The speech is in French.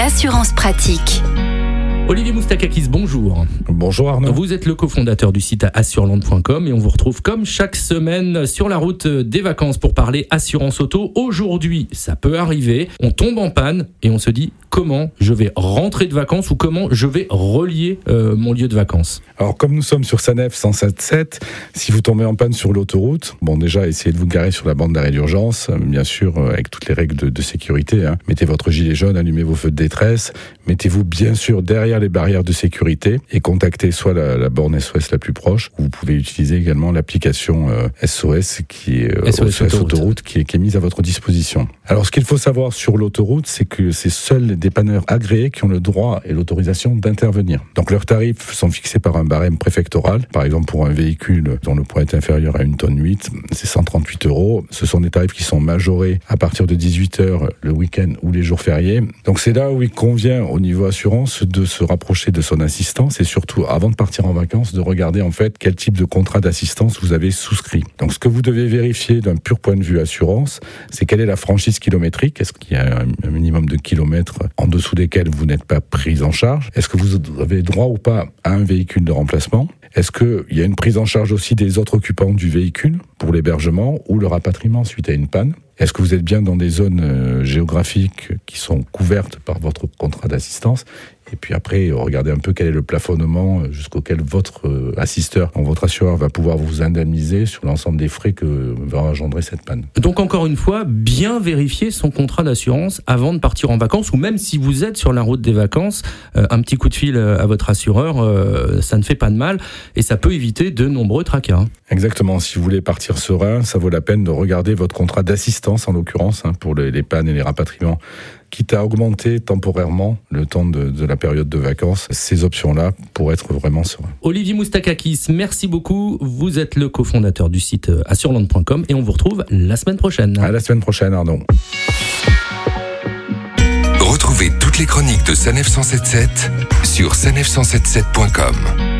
l'assurance pratique. Olivier Moustakakis, bonjour. Bonjour Arnaud. Vous êtes le cofondateur du site assureland.com et on vous retrouve comme chaque semaine sur la route des vacances pour parler assurance auto. Aujourd'hui, ça peut arriver, on tombe en panne et on se dit comment je vais rentrer de vacances ou comment je vais relier euh, mon lieu de vacances. Alors comme nous sommes sur Sanef 107.7, si vous tombez en panne sur l'autoroute, bon déjà essayez de vous garer sur la bande d'arrêt d'urgence, bien sûr euh, avec toutes les règles de, de sécurité. Hein. Mettez votre gilet jaune, allumez vos feux de détresse, mettez-vous bien sûr derrière les barrières de sécurité et contactez soit la, la borne SOS la plus proche, ou vous pouvez utiliser également l'application euh, SOS qui est euh, SOS autoroute. autoroute qui est, qui est mise à votre disposition. Alors ce qu'il faut savoir sur l'autoroute, c'est que c'est seuls les dépanneurs agréés qui ont le droit et l'autorisation d'intervenir. Donc leurs tarifs sont fixés par un barème préfectoral. Par exemple, pour un véhicule dont le poids est inférieur à une tonne 8, c'est 138 euros. Ce sont des tarifs qui sont majorés à partir de 18 heures le week-end ou les jours fériés. Donc c'est là où il convient au niveau assurance de se rapprocher de son assistance et surtout avant de partir en vacances de regarder en fait quel type de contrat d'assistance vous avez souscrit. Donc ce que vous devez vérifier d'un pur point de vue assurance, c'est quelle est la franchise kilométrique. Est-ce qu'il y a un minimum de kilomètres en dessous desquels vous n'êtes pas pris en charge? Est-ce que vous avez droit ou pas à un véhicule de remplacement? Est-ce qu'il y a une prise en charge aussi des autres occupants du véhicule pour l'hébergement ou le rapatriement suite à une panne? Est-ce que vous êtes bien dans des zones euh, géographiques qui sont couvertes par votre contrat d'assistance? Et puis après, regardez un peu quel est le plafonnement jusqu'auquel votre euh, assisteur, votre assureur va pouvoir vous indemniser sur l'ensemble des frais que va engendrer cette panne. Donc encore une fois, bien vérifier son contrat d'assurance avant de partir en vacances ou même si vous êtes sur la route des vacances, euh, un petit coup de fil à votre assureur, euh, ça ne fait pas de mal et ça peut éviter de nombreux tracas. hein. Exactement. Si vous voulez partir serein, ça vaut la peine de regarder votre contrat d'assistance, en l'occurrence, hein, pour les pannes et les rapatriements, quitte à augmenter temporairement le temps de, de la période de vacances. Ces options-là pour être vraiment serein. Olivier Moustakakis, merci beaucoup. Vous êtes le cofondateur du site euh, assureland.com et on vous retrouve la semaine prochaine. À la semaine prochaine, Arnaud. Retrouvez toutes les chroniques de Sanef 177 sur sanef177.com.